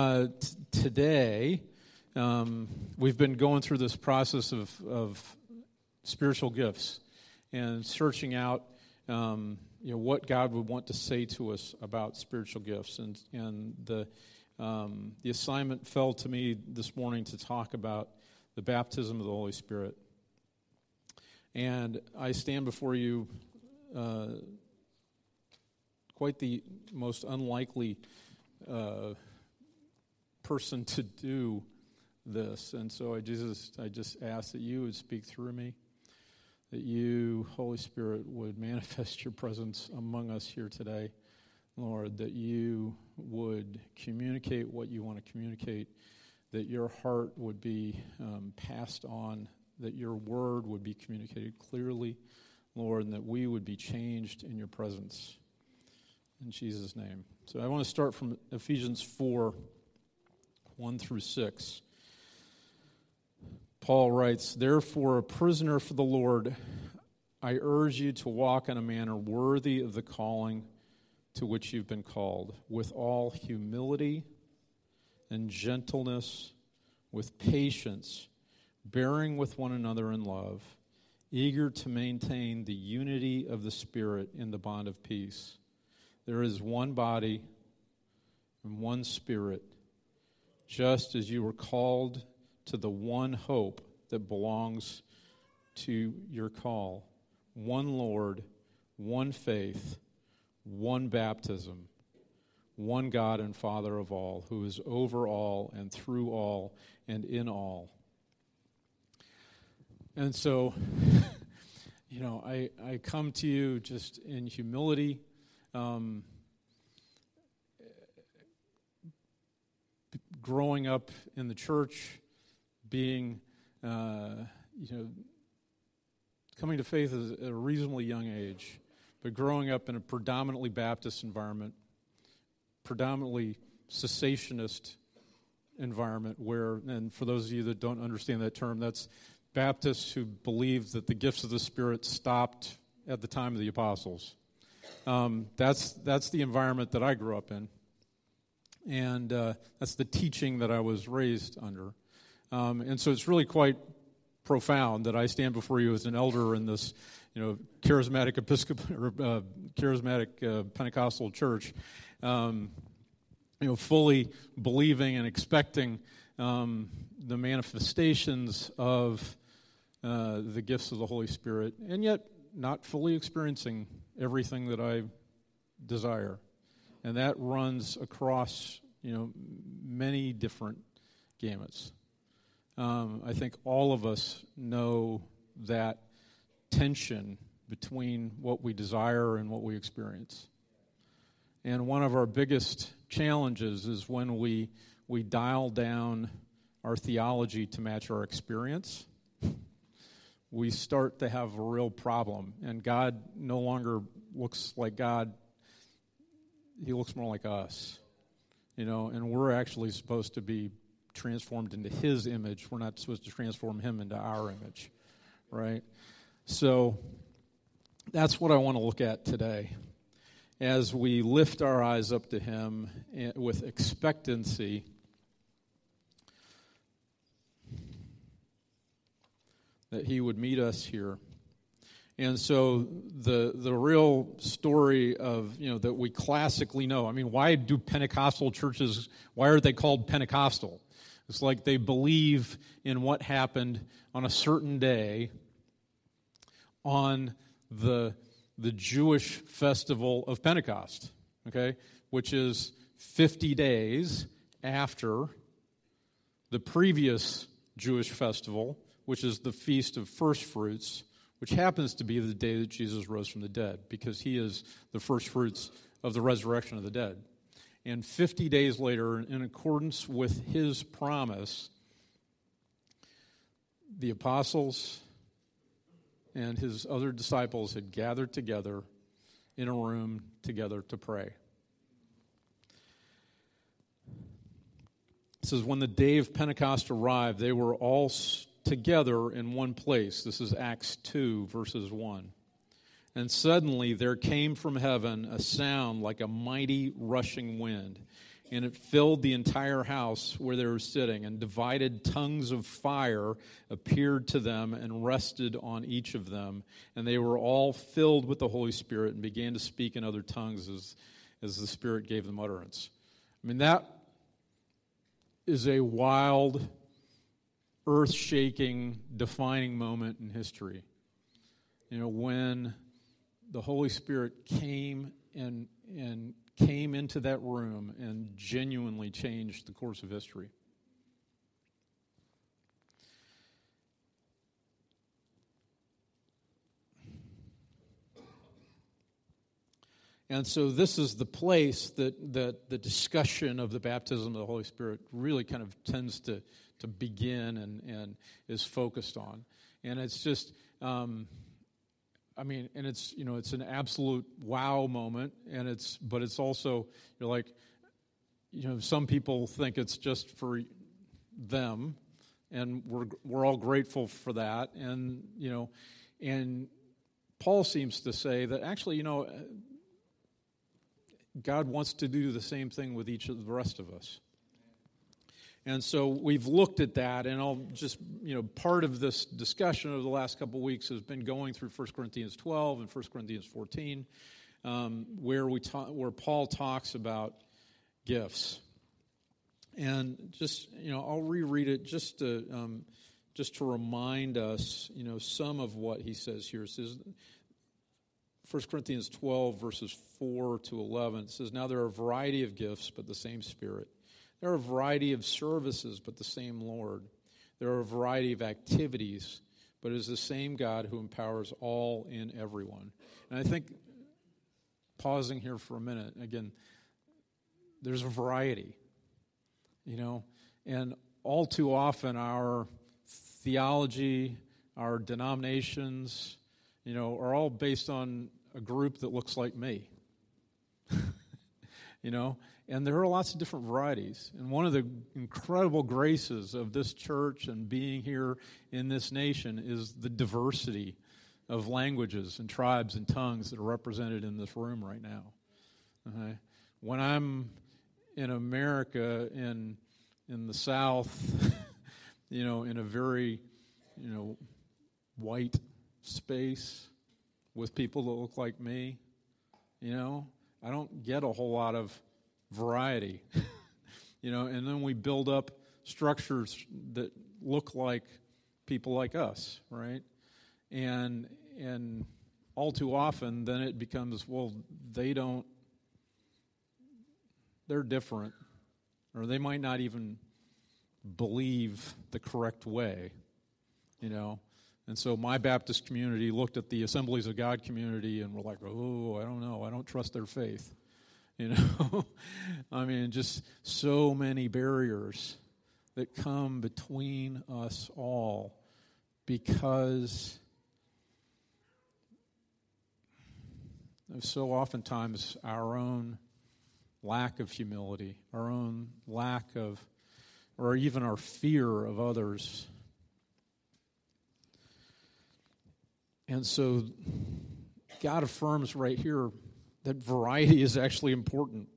Uh, t- today, um, we've been going through this process of, of spiritual gifts and searching out um, you know, what God would want to say to us about spiritual gifts. And, and the, um, the assignment fell to me this morning to talk about the baptism of the Holy Spirit. And I stand before you uh, quite the most unlikely uh, person to do this. And so I just, I just ask that you would speak through me, that you, Holy Spirit, would manifest your presence among us here today. Lord, that you would communicate what you want to communicate, that your heart would be um, passed on, that your word would be communicated clearly, Lord, and that we would be changed in your presence. In Jesus' name. So I want to start from Ephesians 4. 1 through 6. Paul writes, Therefore, a prisoner for the Lord, I urge you to walk in a manner worthy of the calling to which you've been called, with all humility and gentleness, with patience, bearing with one another in love, eager to maintain the unity of the Spirit in the bond of peace. There is one body and one Spirit just as you were called to the one hope that belongs to your call one Lord, one faith, one baptism, one God and Father of all, who is over all and through all and in all. And so, you know, I, I come to you just in humility. Um, growing up in the church, being, uh, you know, coming to faith at a reasonably young age, but growing up in a predominantly Baptist environment, predominantly cessationist environment, where, and for those of you that don't understand that term, that's Baptists who believe that the gifts of the Spirit stopped at the time of the apostles. Um, that's, that's the environment that I grew up in and uh, that's the teaching that I was raised under. Um, and so it's really quite profound that I stand before you as an elder in this, you know, charismatic Episcopal uh, charismatic uh, Pentecostal church, um, you know, fully believing and expecting um, the manifestations of uh, the gifts of the Holy Spirit, and yet not fully experiencing everything that I desire and that runs across you know many different gamuts. Um, I think all of us know that tension between what we desire and what we experience. And one of our biggest challenges is when we, we dial down our theology to match our experience. We start to have a real problem, and God no longer looks like God he looks more like us, you know, and we're actually supposed to be transformed into his image. We're not supposed to transform him into our image, right? So that's what I want to look at today. As we lift our eyes up to him eh, with expectancy, that he would meet us here and so the the real story of you know that we classically know. I mean, why do Pentecostal churches? Why are they called Pentecostal? It's like they believe in what happened on a certain day on the the Jewish festival of Pentecost. Okay, which is fifty days after the previous Jewish festival, which is the feast of first fruits which happens to be the day that Jesus rose from the dead, because he is the first fruits of the resurrection of the dead. And 50 days later, in accordance with his promise, the apostles and his other disciples had gathered together in a room together to pray. It says, When the day of Pentecost arrived, they were all together in one place. This is Acts 2, verses 1. And suddenly there came from heaven a sound like a mighty rushing wind, and it filled the entire house where they were sitting, and divided tongues of fire appeared to them and rested on each of them. And they were all filled with the Holy Spirit and began to speak in other tongues as, as the Spirit gave them utterance. I mean, that is a wild, earth shaking, defining moment in history. You know, when the Holy Spirit came and, and came into that room and genuinely changed the course of history. And so this is the place that, that the discussion of the baptism of the Holy Spirit really kind of tends to, to begin and, and is focused on. And it's just, um, I mean, and it's you know it's an absolute wow moment, and it's but it's also you're like, you know, some people think it's just for them, and we're we're all grateful for that, and you know, and Paul seems to say that actually, you know, God wants to do the same thing with each of the rest of us. And so we've looked at that, and I'll just, you know, part of this discussion over the last couple of weeks has been going through 1 Corinthians 12 and 1 Corinthians 14, um, where, we ta- where Paul talks about gifts. And just, you know, I'll reread it just to, um, just to remind us, you know, some of what he says here. It says, 1 Corinthians 12, verses 4 to 11, it says, Now there are a variety of gifts, but the same Spirit. There are a variety of services, but the same Lord. There are a variety of activities, but it is the same God who empowers all in everyone. And I think, pausing here for a minute, again, there's a variety, you know, and all too often our theology, our denominations, you know, are all based on a group that looks like me. you know, and there are lots of different varieties. And one of the incredible graces of this church and being here in this nation is the diversity of languages and tribes and tongues that are represented in this room right now. When I'm in America, in, in the South, you know, in a very, you know, white space with people that look like me, you know, I don't get a whole lot of variety. you know, and then we build up structures that look like people like us, right? And and all too often then it becomes well they don't they're different or they might not even believe the correct way, you know. And so my Baptist community looked at the Assemblies of God community and were like, "Oh, I don't know. I don't trust their faith." You know, I mean, just so many barriers that come between us all because of so oftentimes our own lack of humility, our own lack of, or even our fear of others. And so God affirms right here that variety is actually important.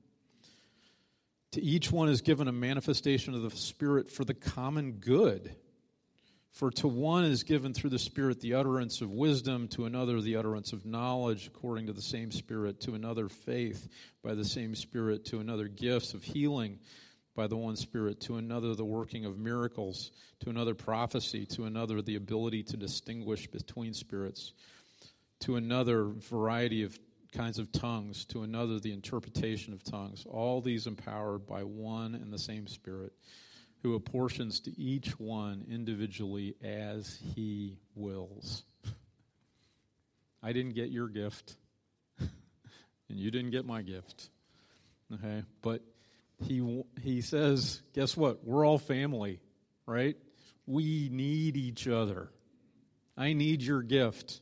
To each one is given a manifestation of the Spirit for the common good. For to one is given through the Spirit the utterance of wisdom, to another the utterance of knowledge according to the same Spirit, to another faith by the same Spirit, to another gifts of healing by the one Spirit, to another the working of miracles, to another prophecy, to another the ability to distinguish between spirits, to another variety of kinds of tongues, to another the interpretation of tongues. All these empowered by one and the same Spirit, who apportions to each one individually as he wills. I didn't get your gift, and you didn't get my gift. Okay? But he, he says, guess what? We're all family, right? We need each other. I need your gift.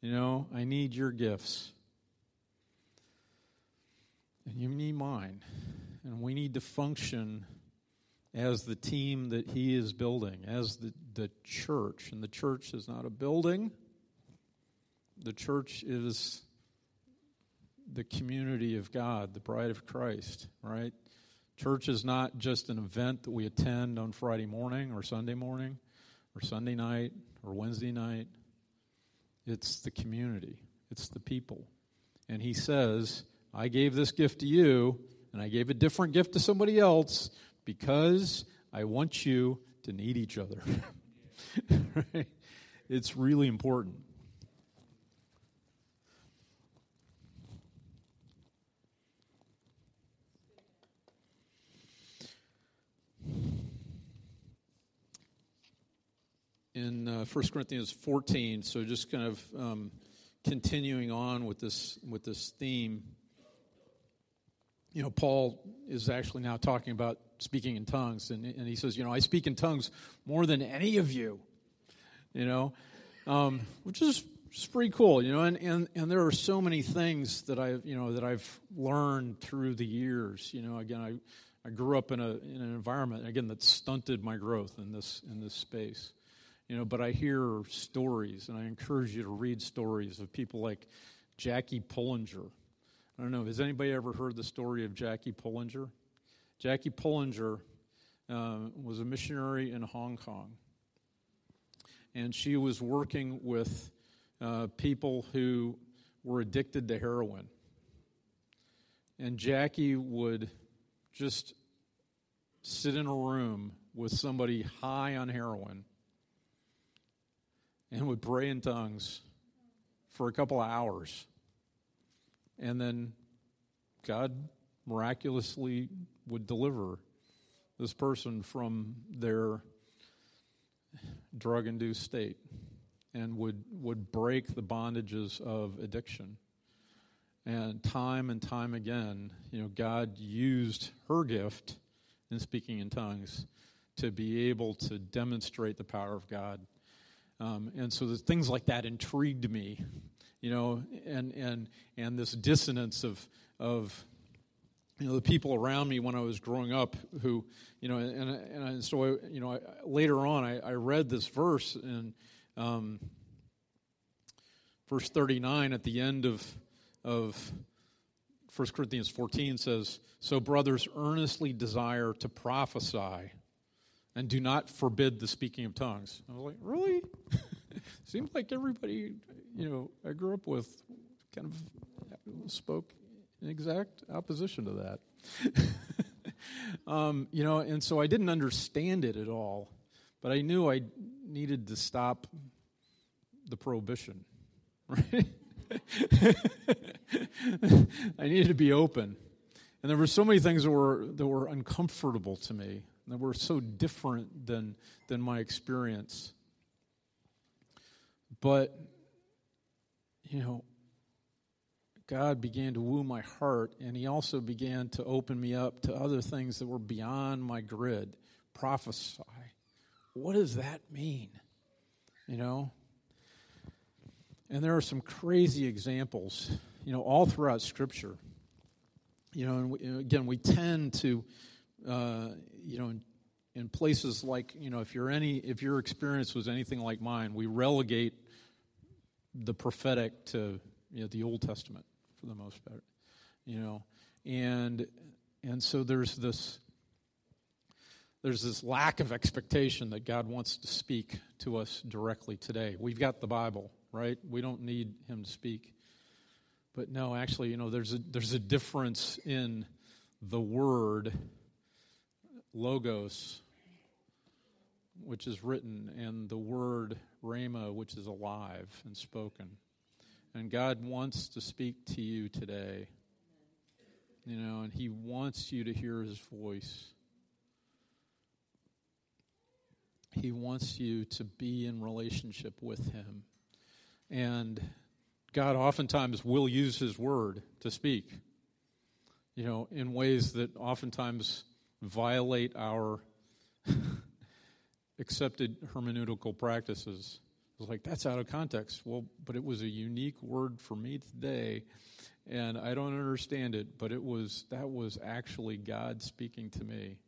You know, I need your gifts and you need mine. And we need to function as the team that he is building, as the, the church. And the church is not a building, the church is the community of God, the bride of Christ, right? Church is not just an event that we attend on Friday morning or Sunday morning or Sunday night or Wednesday night. It's the community, it's the people. And he says, I gave this gift to you, and I gave a different gift to somebody else because I want you to need each other. right? It's really important. in uh, 1 Corinthians 14. So just kind of um, continuing on with this with this theme. You know, Paul is actually now talking about speaking in tongues, and, and he says, you know, I speak in tongues more than any of you. You know, um, which is just pretty cool. You know, and, and and there are so many things that I've you know that I've learned through the years. You know, again, I. I grew up in a in an environment again that stunted my growth in this in this space. You know, but I hear stories, and I encourage you to read stories of people like Jackie Pullinger. I don't know, has anybody ever heard the story of Jackie Pullinger? Jackie Pullinger uh, was a missionary in Hong Kong, and she was working with uh, people who were addicted to heroin. And Jackie would just sit in a room with somebody high on heroin and would pray in tongues for a couple of hours. And then God miraculously would deliver this person from their drug induced state and would, would break the bondages of addiction. And time and time again, you know, God used her gift in speaking in tongues to be able to demonstrate the power of God um, and so the things like that intrigued me, you know, and, and, and this dissonance of, of you know, the people around me when I was growing up who, you know, and, and, and so, I, you know, I, later on I, I read this verse in um, verse 39 at the end of, of 1 Corinthians 14 says, So brothers earnestly desire to prophesy and do not forbid the speaking of tongues. I was like, really? Seems like everybody, you know, I grew up with kind of spoke in exact opposition to that. um, you know, and so I didn't understand it at all, but I knew I needed to stop the prohibition, right? I needed to be open. And there were so many things that were, that were uncomfortable to me that were so different than, than my experience. But, you know, God began to woo my heart, and He also began to open me up to other things that were beyond my grid. Prophesy. What does that mean? You know? And there are some crazy examples, you know, all throughout Scripture. You know, and we, again, we tend to uh, you know, in, in, places like, you know, if you're any, if your experience was anything like mine, we relegate the prophetic to, you know, the Old Testament for the most part, you know, and and so there's this there's this lack of expectation that God wants to speak to us directly today. We've got the Bible, right? We don't need Him to speak. But no, actually, you know, there's a there's a difference in the Word logos, which is written, and the word rhema, which is alive and spoken. And God wants to speak to you today. You know, and He wants you to hear His voice. He wants you to be in relationship with Him. And God oftentimes will use His word to speak, you know, in ways that oftentimes violate our accepted hermeneutical practices. I was like, that's out of context. Well, but it was a unique word for me today, and I don't understand it, but it was that was actually God speaking to me.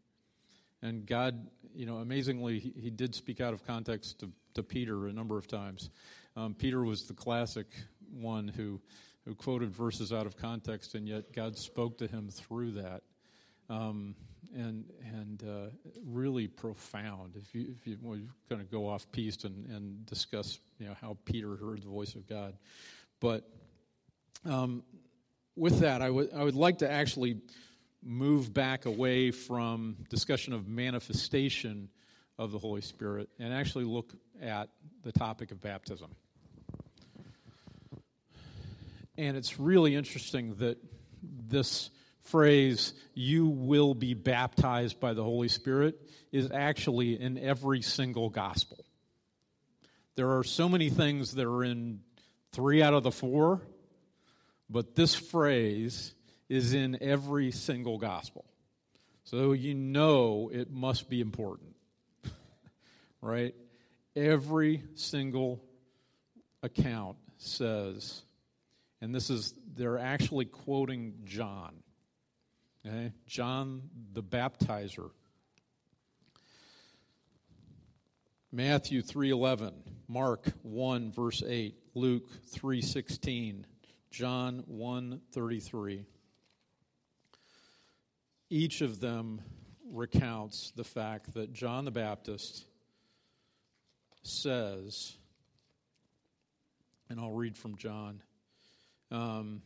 And God, you know, amazingly, he, he did speak out of context to, to Peter a number of times. Um, Peter was the classic one who, who quoted verses out of context, and yet God spoke to him through that. Um, and and uh, really profound. If you if you want to kind of go off piece and, and discuss you know how Peter heard the voice of God, but um, with that, I would I would like to actually move back away from discussion of manifestation of the Holy Spirit and actually look at the topic of baptism. And it's really interesting that this phrase, you will be baptized by the Holy Spirit, is actually in every single gospel. There are so many things that are in three out of the four, but this phrase is in every single gospel. So you know it must be important, right? Every single account says, and this is, they're actually quoting John. Okay? John the Baptizer. Matthew 3:11, Mark 1 verse 8, Luke 3:16, John 1:33. Each of them recounts the fact that John the Baptist says, and I'll read from John. Um,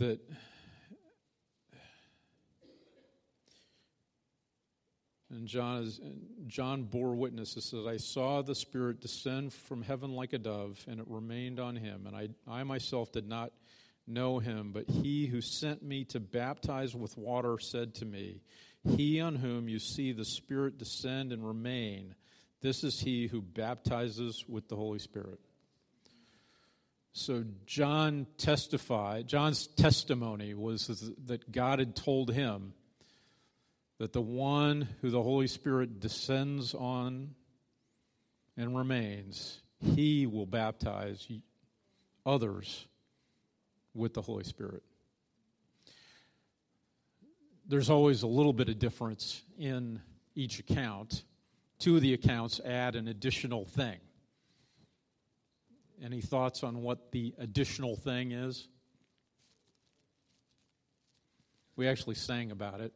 that and John is John bore witness. It says, "I saw the Spirit descend from heaven like a dove, and it remained on him. And I, I myself did not know him, but he who sent me to baptize with water said to me, He on whom you see the Spirit descend and remain, this is he who baptizes with the Holy Spirit." So John testified, John's testimony was that God had told him that the one who the Holy Spirit descends on and remains, he will baptize others with the Holy Spirit. There's always a little bit of difference in each account. Two of the accounts add an additional thing. Any thoughts on what the additional thing is? We actually sang about it.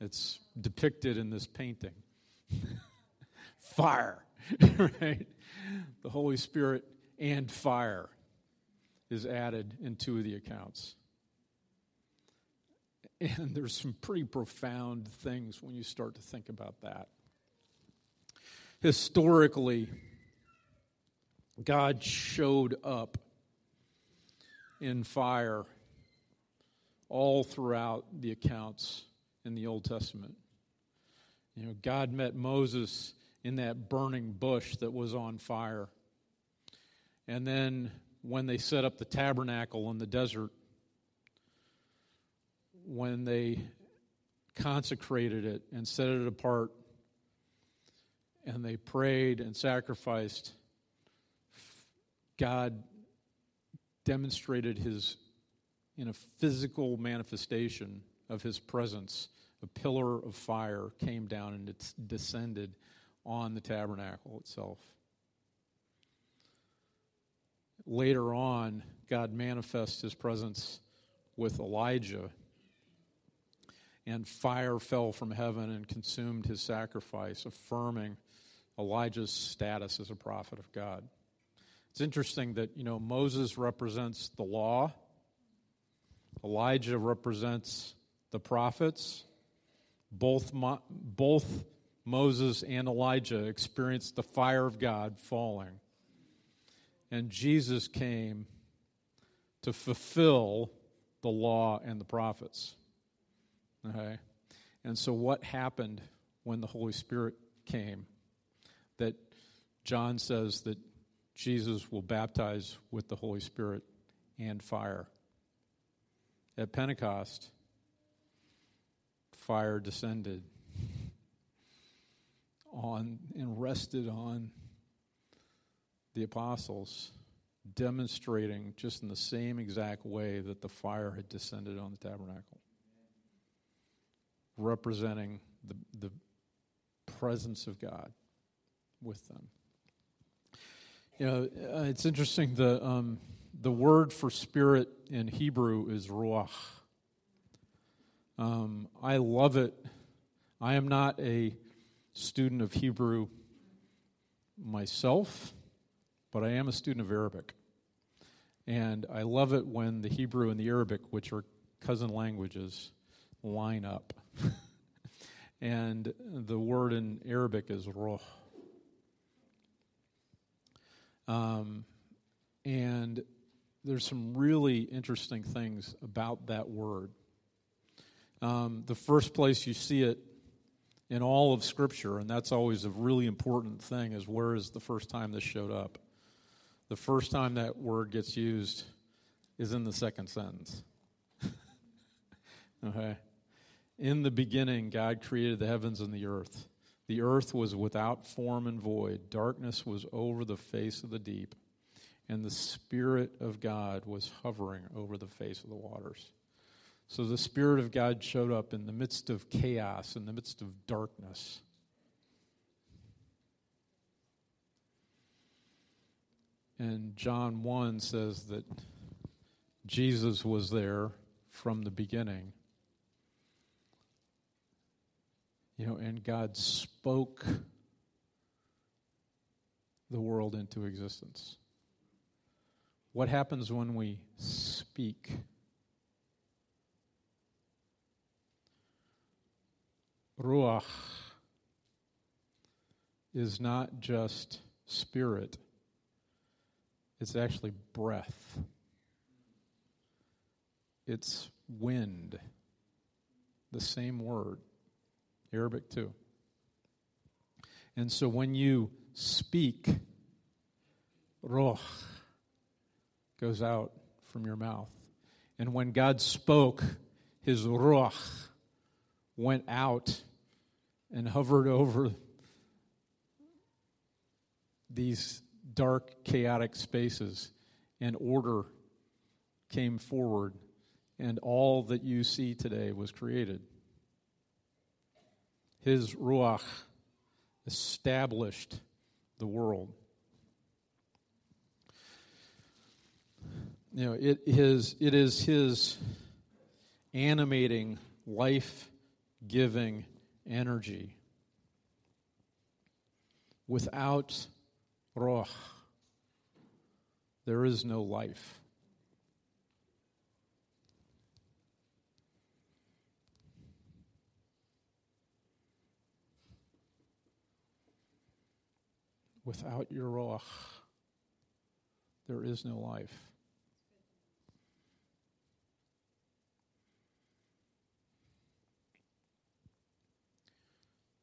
It's depicted in this painting. fire, right? The Holy Spirit and fire is added in two of the accounts. And there's some pretty profound things when you start to think about that. Historically, God showed up in fire all throughout the accounts in the Old Testament. You know, God met Moses in that burning bush that was on fire. And then when they set up the tabernacle in the desert, when they consecrated it and set it apart, and they prayed and sacrificed, God demonstrated his, in a physical manifestation of his presence, a pillar of fire came down and it descended on the tabernacle itself. Later on, God manifests his presence with Elijah, and fire fell from heaven and consumed his sacrifice, affirming Elijah's status as a prophet of God. It's interesting that, you know, Moses represents the law, Elijah represents the prophets. Both, both Moses and Elijah experienced the fire of God falling. And Jesus came to fulfill the law and the prophets. Okay? And so, what happened when the Holy Spirit came? That John says that Jesus will baptize with the Holy Spirit and fire. At Pentecost, fire descended on and rested on the apostles, demonstrating just in the same exact way that the fire had descended on the tabernacle, representing the, the presence of God with them. You know, uh, it's interesting. The um, the word for spirit in Hebrew is ruach. Um, I love it. I am not a student of Hebrew myself, but I am a student of Arabic. And I love it when the Hebrew and the Arabic, which are cousin languages, line up. and the word in Arabic is ruh. Um, and there's some really interesting things about that word. Um, the first place you see it in all of Scripture, and that's always a really important thing, is where is the first time this showed up? The first time that word gets used is in the second sentence. okay? In the beginning, God created the heavens and the earth. The earth was without form and void, darkness was over the face of the deep, and the Spirit of God was hovering over the face of the waters. So the Spirit of God showed up in the midst of chaos, in the midst of darkness. And John 1 says that Jesus was there from the beginning. You know, and God spoke the world into existence. What happens when we speak? Ruach is not just spirit, it's actually breath, it's wind, the same word, Arabic too. And so when you speak, ruach goes out from your mouth. And when God spoke, his ruach went out and hovered over these dark, chaotic spaces, and order came forward, and all that you see today was created. His Ruach established the world. You know, it is, it is his animating, life giving energy. Without Ruach, there is no life. Without your roh, there is no life.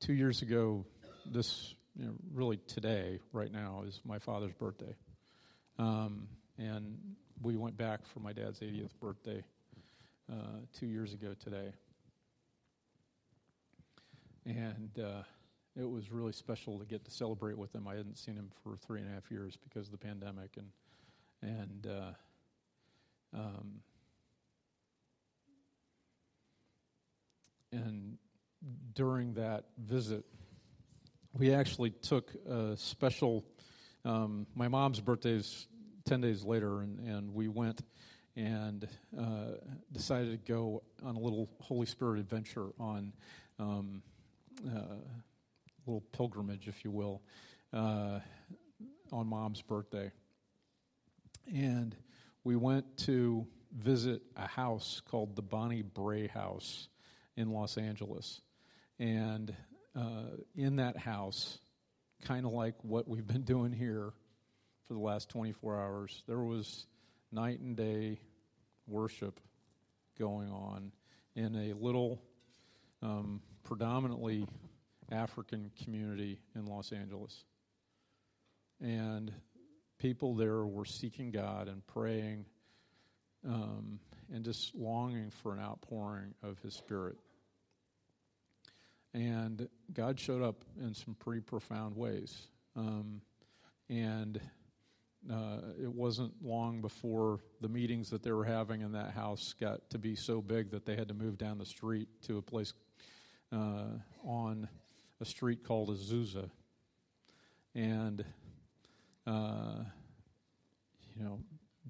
two years ago, this you know, really today, right now, is my father's birthday. Um, and we went back for my dad's 80th birthday uh, two years ago today. And uh, it was really special to get to celebrate with him. I hadn't seen him for three and a half years because of the pandemic, and and uh, um, and during that visit, we actually took a special. Um, my mom's birthday is 10 days later, and, and we went and uh, decided to go on a little Holy Spirit adventure on um, uh, little pilgrimage, if you will, uh, on mom's birthday. And we went to visit a house called the Bonnie Brae House in Los Angeles. And uh, in that house, kind of like what we've been doing here for the last 24 hours, there was night and day worship going on in a little, um, predominantly African community in Los Angeles. And people there were seeking God and praying um, and just longing for an outpouring of His Spirit. And God showed up in some pretty profound ways. Um, and uh, it wasn't long before the meetings that they were having in that house got to be so big that they had to move down the street to a place uh, on a street called Azusa. And, uh, you know,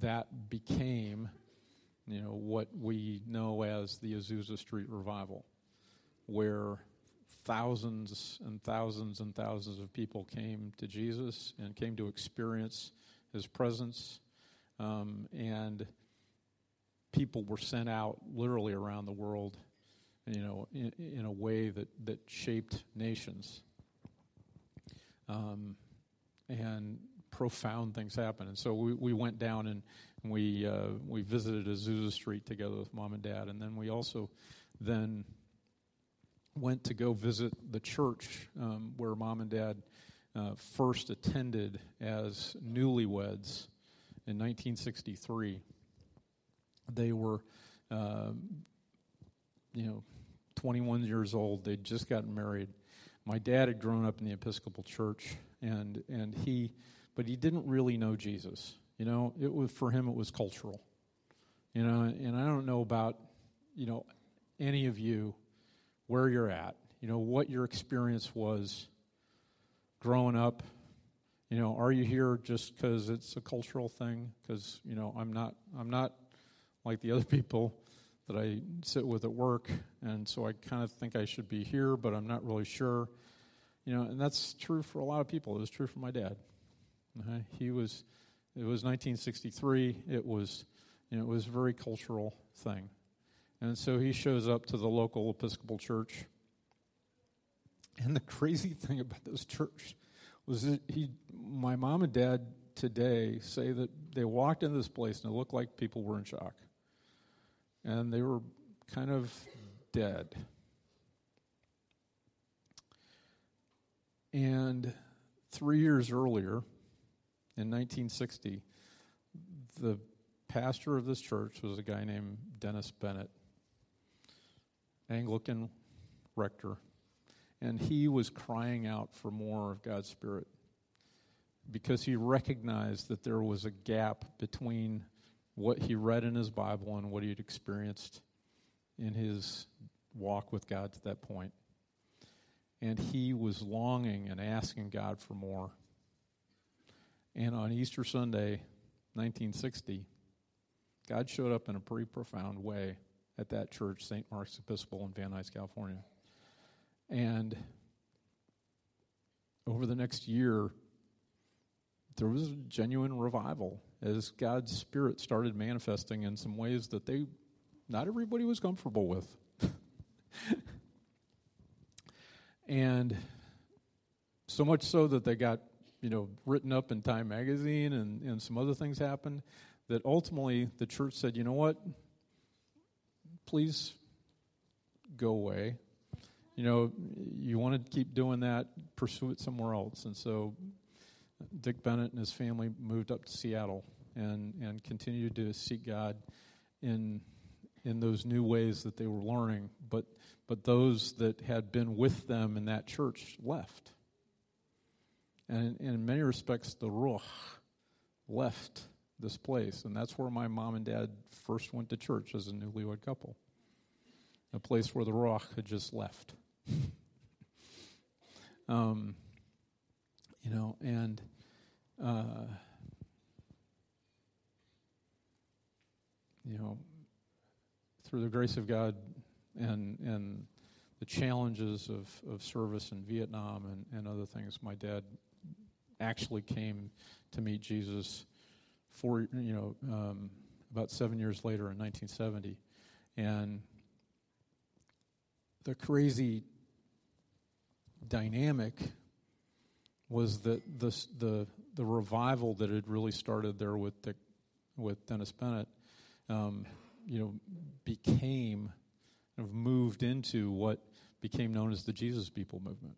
that became, you know, what we know as the Azusa Street Revival, where thousands and thousands and thousands of people came to Jesus and came to experience his presence. Um, and people were sent out literally around the world, you know, in, in a way that, that shaped nations. Um, and profound things happened. And so we, we went down and we, uh, we visited Azusa Street together with mom and dad. And then we also then went to go visit the church um, where mom and dad uh, first attended as newlyweds in 1963. They were, uh, you know, 21 years old. They'd just gotten married. My dad had grown up in the Episcopal Church, and and he, but he didn't really know Jesus. You know, it was for him it was cultural. You know, and I don't know about, you know, any of you where you're at, you know, what your experience was growing up. You know, are you here just because it's a cultural thing? Because you know, I'm not. I'm not like the other people that I sit with at work, and so I kind of think I should be here, but I'm not really sure. You know, and that's true for a lot of people. It was true for my dad. Okay? He was. It was 1963. It was. You know, it was a very cultural thing. And so he shows up to the local Episcopal church. And the crazy thing about this church was that he, my mom and dad today say that they walked into this place and it looked like people were in shock. And they were kind of dead. And three years earlier, in 1960, the pastor of this church was a guy named Dennis Bennett. Anglican rector, and he was crying out for more of God's Spirit because he recognized that there was a gap between what he read in his Bible and what he had experienced in his walk with God to that point. And he was longing and asking God for more. And on Easter Sunday, 1960, God showed up in a pretty profound way at that church, St. Mark's Episcopal in Van Nuys, California. And over the next year, there was a genuine revival as God's Spirit started manifesting in some ways that they, not everybody was comfortable with. and so much so that they got, you know, written up in Time magazine and, and some other things happened that ultimately the church said, you know what? please go away. You know, you want to keep doing that, pursue it somewhere else. And so Dick Bennett and his family moved up to Seattle and, and continued to seek God in in those new ways that they were learning, but but those that had been with them in that church left. And, and in many respects, the Ruach left this place. And that's where my mom and dad first went to church as a newlywed couple. A place where the Ruach had just left. um, you know, and uh, you know, through the grace of God and and the challenges of, of service in Vietnam and, and other things, my dad actually came to meet Jesus four, you know, um, about seven years later in 1970. And the crazy dynamic was that this, the, the revival that had really started there with, the, with Dennis Bennett, um, you know, became, kind of moved into what became known as the Jesus People movement.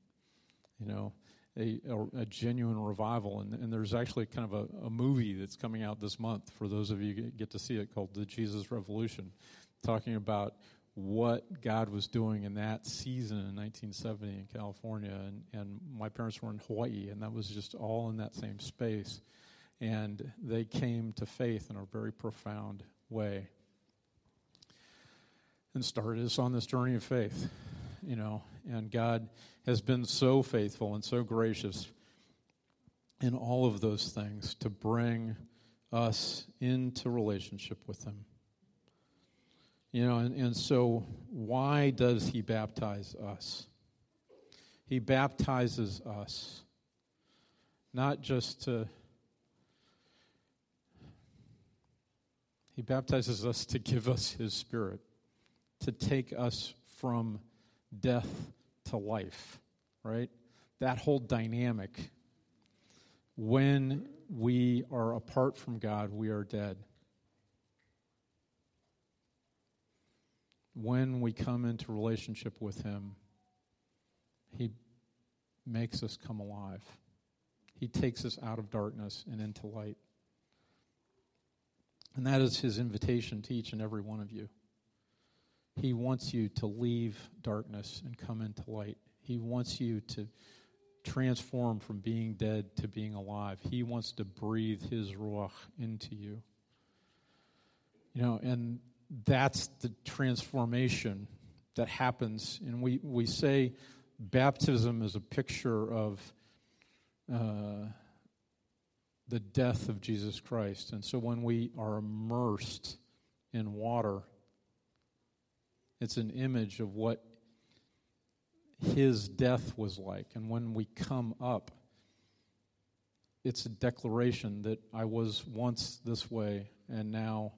You know, a, a, a, genuine revival. And, and, there's actually kind of a, a, movie that's coming out this month for those of you get to see it called The Jesus Revolution, talking about what God was doing in that season in 1970 in California. And, and my parents were in Hawaii, and that was just all in that same space. And they came to faith in a very profound way and started us on this journey of faith you know, and God has been so faithful and so gracious in all of those things to bring us into relationship with Him. You know, and, and so why does He baptize us? He baptizes us not just to. He baptizes us to give us His Spirit, to take us from death to life, right? That whole dynamic. When we are apart from God, we are dead. When we come into relationship with Him, He makes us come alive. He takes us out of darkness and into light. And that is His invitation to each and every one of you. He wants you to leave darkness and come into light. He wants you to transform from being dead to being alive. He wants to breathe His Ruach into you. You know, and that's the transformation that happens. And we, we say baptism is a picture of uh, the death of Jesus Christ. And so when we are immersed in water, it's an image of what his death was like. And when we come up, it's a declaration that I was once this way and now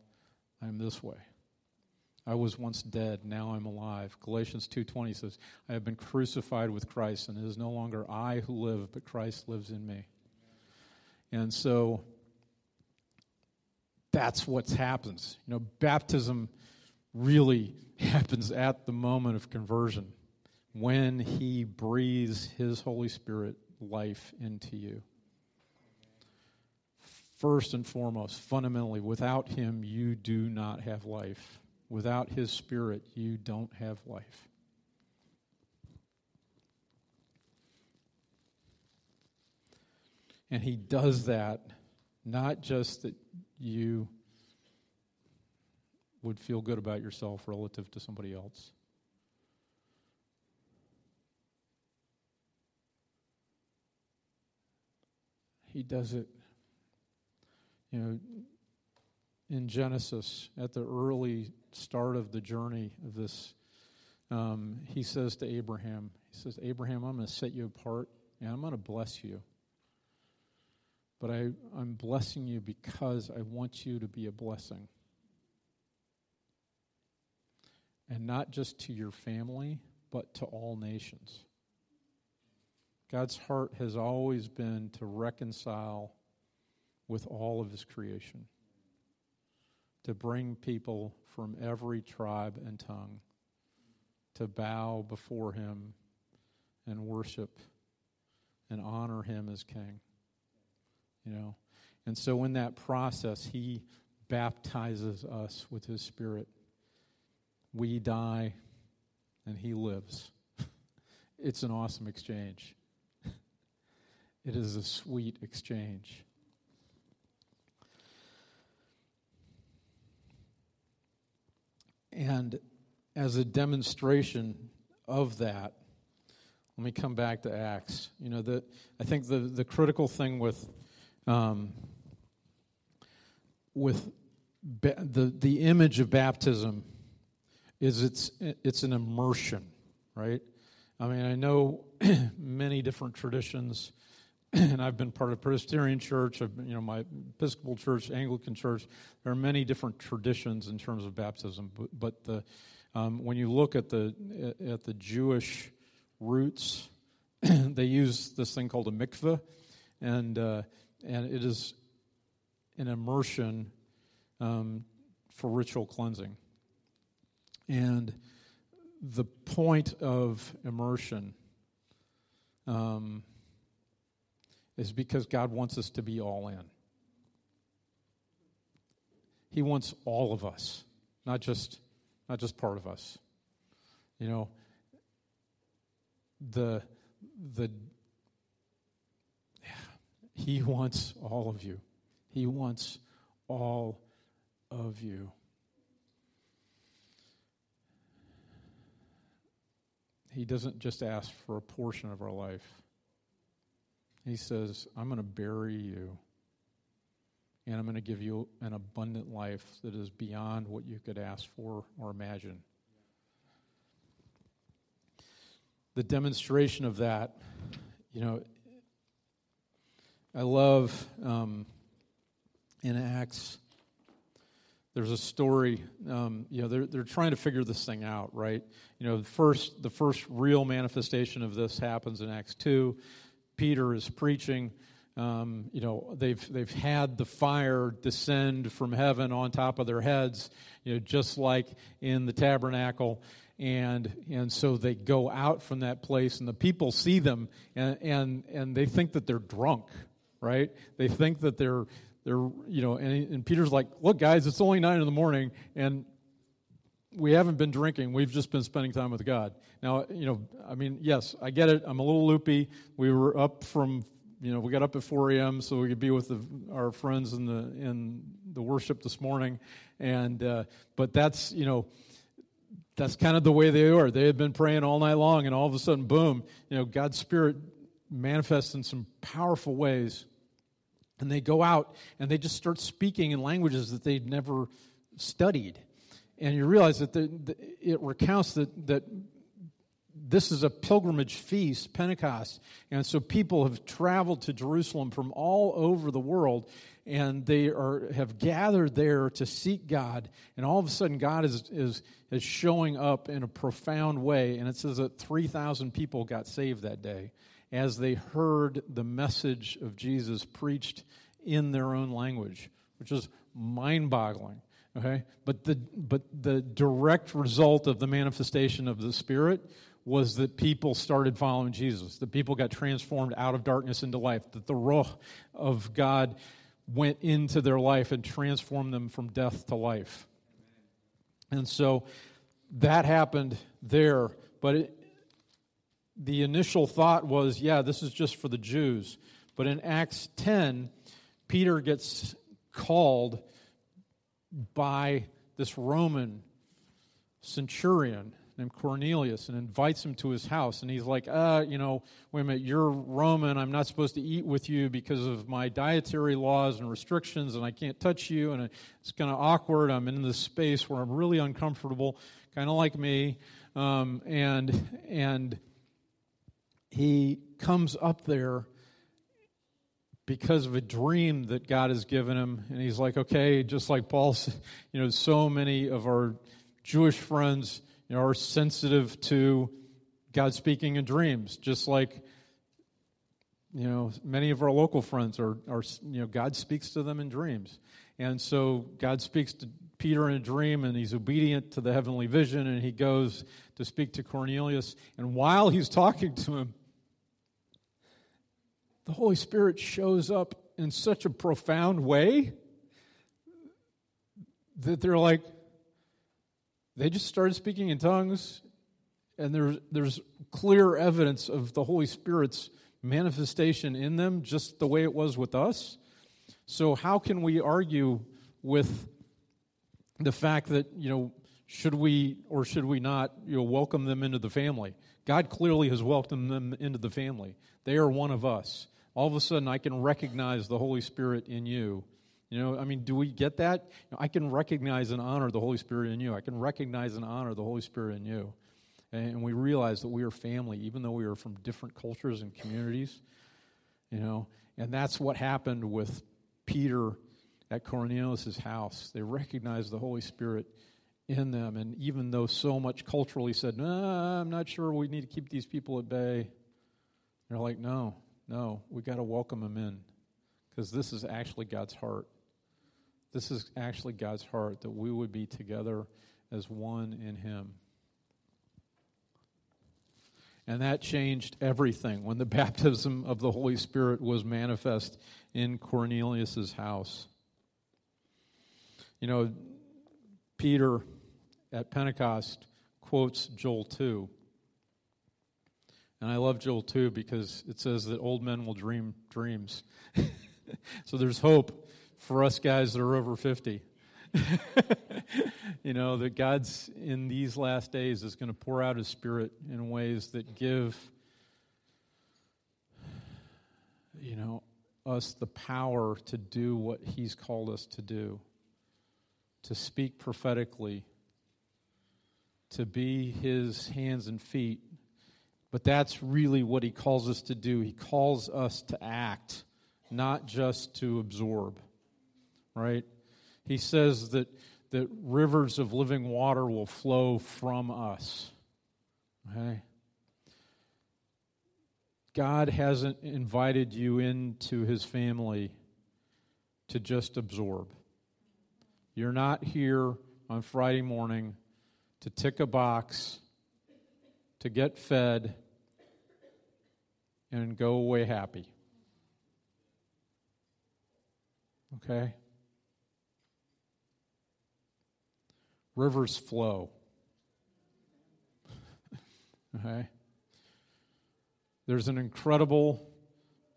I'm this way. I was once dead, now I'm alive. Galatians 2:20 says, I have been crucified with Christ and it is no longer I who live, but Christ lives in me. And so that's what happens. You know, baptism really happens at the moment of conversion when He breathes His Holy Spirit life into you. First and foremost, fundamentally, without Him, you do not have life. Without His Spirit, you don't have life. And He does that not just that you would feel good about yourself relative to somebody else. He does it, you know, in Genesis, at the early start of the journey of this, um, he says to Abraham, he says, Abraham, I'm going to set you apart and I'm going to bless you. But I, I'm blessing you because I want you to be a blessing. and not just to your family, but to all nations. God's heart has always been to reconcile with all of his creation, to bring people from every tribe and tongue to bow before him and worship and honor him as king. You know, and so in that process, he baptizes us with his spirit we die and he lives. it's an awesome exchange. it is a sweet exchange. And as a demonstration of that, let me come back to Acts. You know, the, I think the, the critical thing with um, with ba- the the image of baptism is it's it's an immersion, right? I mean, I know many different traditions, and I've been part of Presbyterian Church, you know, my Episcopal Church, Anglican Church. There are many different traditions in terms of baptism, but, but the um, when you look at the at the Jewish roots, they use this thing called a mikveh, and uh, and it is an immersion um, for ritual cleansing. And the point of immersion um, is because God wants us to be all in. He wants all of us, not just not just part of us. You know, the the he wants all of you. He wants all of you. He doesn't just ask for a portion of our life. He says, I'm going to bury you and I'm going to give you an abundant life that is beyond what you could ask for or imagine. The demonstration of that, you know, I love um, in Acts. There's a story. Um, you know, they're they're trying to figure this thing out, right? You know, the first the first real manifestation of this happens in Acts two. Peter is preaching. Um, you know, they've they've had the fire descend from heaven on top of their heads. You know, just like in the tabernacle and and so they go out from that place and the people see them and and and they think that they're drunk right they think that they're they're you know and, and peter's like look guys it's only nine in the morning and we haven't been drinking we've just been spending time with god now you know i mean yes i get it i'm a little loopy we were up from you know we got up at 4 a.m so we could be with the, our friends in the in the worship this morning and uh, but that's you know that's kind of the way they were. They had been praying all night long, and all of a sudden, boom, you know, God's Spirit manifests in some powerful ways. And they go out and they just start speaking in languages that they'd never studied. And you realize that the, the, it recounts that, that this is a pilgrimage feast, Pentecost. And so people have traveled to Jerusalem from all over the world and they are have gathered there to seek God. And all of a sudden, God is is is showing up in a profound way. And it says that three thousand people got saved that day as they heard the message of Jesus preached in their own language, which is mind-boggling. Okay, but the but the direct result of the manifestation of the Spirit was that people started following Jesus. That people got transformed out of darkness into life. That the Ruach of God went into their life and transformed them from death to life. And so that happened there. But it, the initial thought was, yeah, this is just for the Jews. But in Acts 10, Peter gets called by this Roman centurion named Cornelius and invites him to his house. And he's like, uh, you know, wait a minute, you're Roman. I'm not supposed to eat with you because of my dietary laws and restrictions, and I can't touch you. And it's kind of awkward. I'm in this space where I'm really uncomfortable, kind of like me. Um, and, and he comes up there because of a dream that God has given him. And he's like, okay, just like Paul, you know, so many of our Jewish friends you know, are sensitive to God speaking in dreams, just like you know many of our local friends are, are you know God speaks to them in dreams, and so God speaks to Peter in a dream, and he's obedient to the heavenly vision, and he goes to speak to Cornelius, and while he's talking to him, the Holy Spirit shows up in such a profound way that they're like, they just started speaking in tongues, and there's, there's clear evidence of the Holy Spirit's manifestation in them, just the way it was with us. So, how can we argue with the fact that, you know, should we or should we not, you know, welcome them into the family? God clearly has welcomed them into the family. They are one of us. All of a sudden, I can recognize the Holy Spirit in you you know, I mean, do we get that? You know, I can recognize and honor the Holy Spirit in you. I can recognize and honor the Holy Spirit in you. And we realize that we are family, even though we are from different cultures and communities. You know, and that's what happened with Peter at Cornelius' house. They recognized the Holy Spirit in them. And even though so much culturally said, no, I'm not sure we need to keep these people at bay, they're like, no, no, we got to welcome them in because this is actually God's heart. This is actually God's heart that we would be together as one in Him. And that changed everything when the baptism of the Holy Spirit was manifest in Cornelius' house. You know, Peter at Pentecost quotes Joel 2. And I love Joel 2 because it says that old men will dream dreams. so there's hope for us guys that are over 50. you know, that God's in these last days is going to pour out his spirit in ways that give, you know, us the power to do what He's called us to do to speak prophetically, to be His hands and feet. But that's really what He calls us to do. He calls us to act, not just to absorb, right? He says that, that rivers of living water will flow from us. Okay? God hasn't invited you into his family to just absorb. You're not here on Friday morning to tick a box, to get fed, and go away happy. Okay? Rivers flow. okay? There's an incredible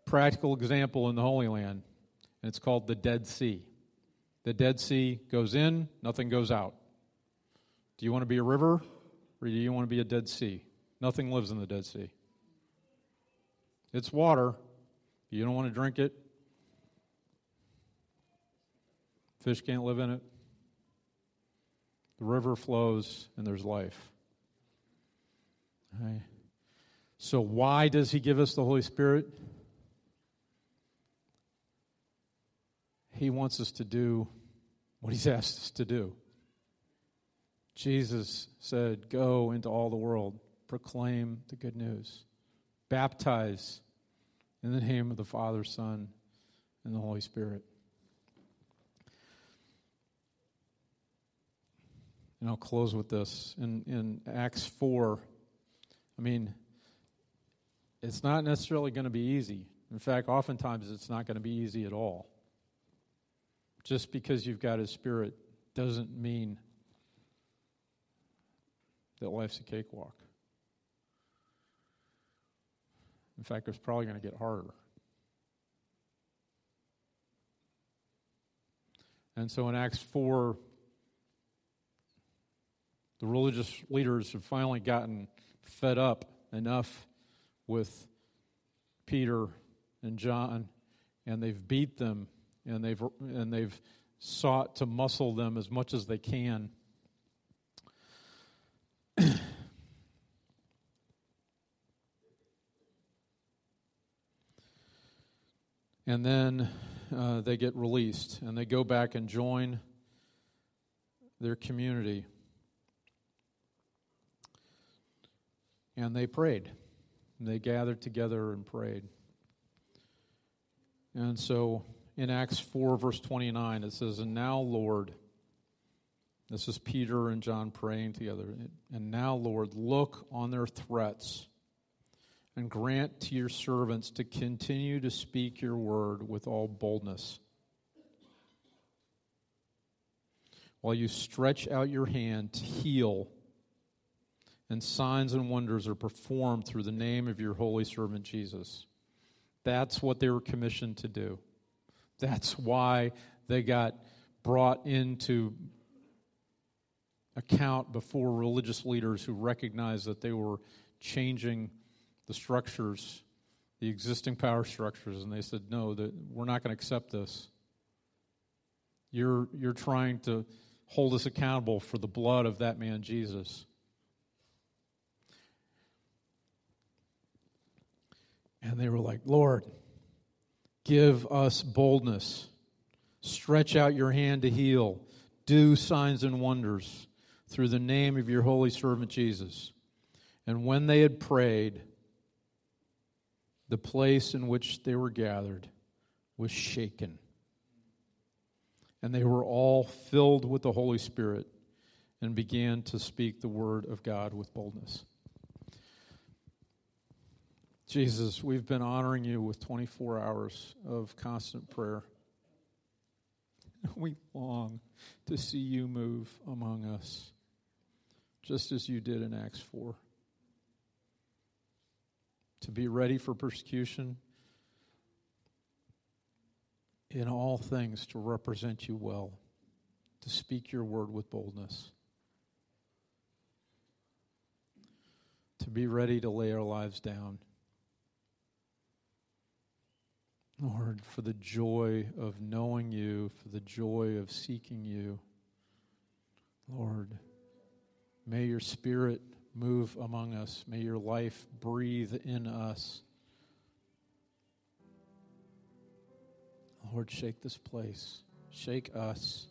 practical example in the Holy Land, and it's called the Dead Sea. The Dead Sea goes in, nothing goes out. Do you want to be a river, or do you want to be a Dead Sea? Nothing lives in the Dead Sea. It's water. You don't want to drink it. Fish can't live in it. The river flows and there's life. So, why does He give us the Holy Spirit? He wants us to do what He's asked us to do. Jesus said, Go into all the world, proclaim the good news, baptize in the name of the Father, Son, and the Holy Spirit. And I'll close with this. In, in Acts 4, I mean, it's not necessarily going to be easy. In fact, oftentimes it's not going to be easy at all. Just because you've got His Spirit doesn't mean that life's a cakewalk. In fact, it's probably going to get harder. And so in Acts 4, the religious leaders have finally gotten fed up enough with Peter and John, and they've beat them, and they've and they've sought to muscle them as much as they can. And then uh, they get released, and they go back and join their community. And they prayed. They gathered together and prayed. And so in Acts 4, verse 29, it says, And now, Lord, this is Peter and John praying together. And now, Lord, look on their threats and grant to your servants to continue to speak your word with all boldness. While you stretch out your hand to heal and signs and wonders are performed through the name of your holy servant Jesus. That's what they were commissioned to do. That's why they got brought into account before religious leaders who recognized that they were changing the structures, the existing power structures, and they said, No, that we're not going to accept this. You're, you're trying to hold us accountable for the blood of that man, Jesus. And they were like, Lord, give us boldness. Stretch out your hand to heal. Do signs and wonders through the name of your holy servant Jesus. And when they had prayed, the place in which they were gathered was shaken. And they were all filled with the Holy Spirit and began to speak the word of God with boldness. Jesus, we've been honoring you with 24 hours of constant prayer. We long to see you move among us, just as you did in Acts 4. To be ready for persecution, in all things to represent you well, to speak your word with boldness, to be ready to lay our lives down Lord, for the joy of knowing you, for the joy of seeking you. Lord, may your spirit move among us. May your life breathe in us. Lord, shake this place. Shake us.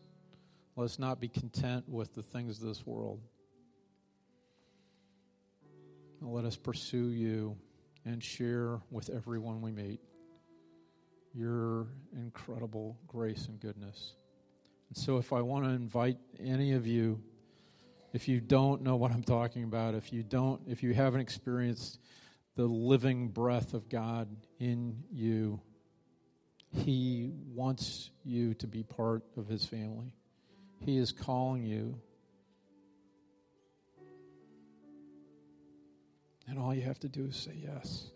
Let us not be content with the things of this world. Let us pursue you and share with everyone we meet your incredible grace and goodness. And so, if I want to invite any of you, if you don't know what I'm talking about, if you don't, if you haven't experienced the living breath of God in you, He wants you to be part of His family. He is calling you. And all you have to do is say yes.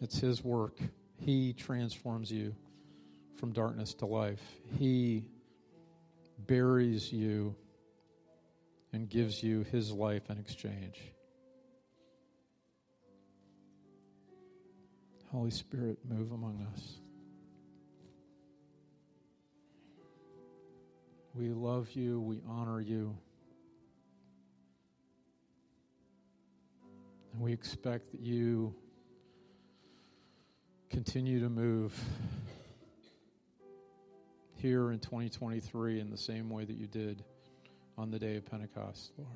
It's His work. He transforms you from darkness to life. He buries you and gives you His life in exchange. Holy Spirit, move among us. We love you. We honor you. And we expect that you continue to move here in 2023 in the same way that you did on the day of Pentecost, Lord.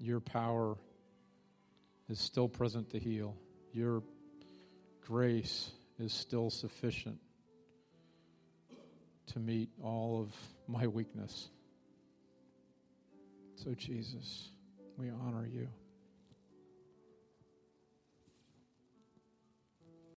Your power is still present to heal. Your grace is still sufficient to meet all of my weakness. So, Jesus, we honor you.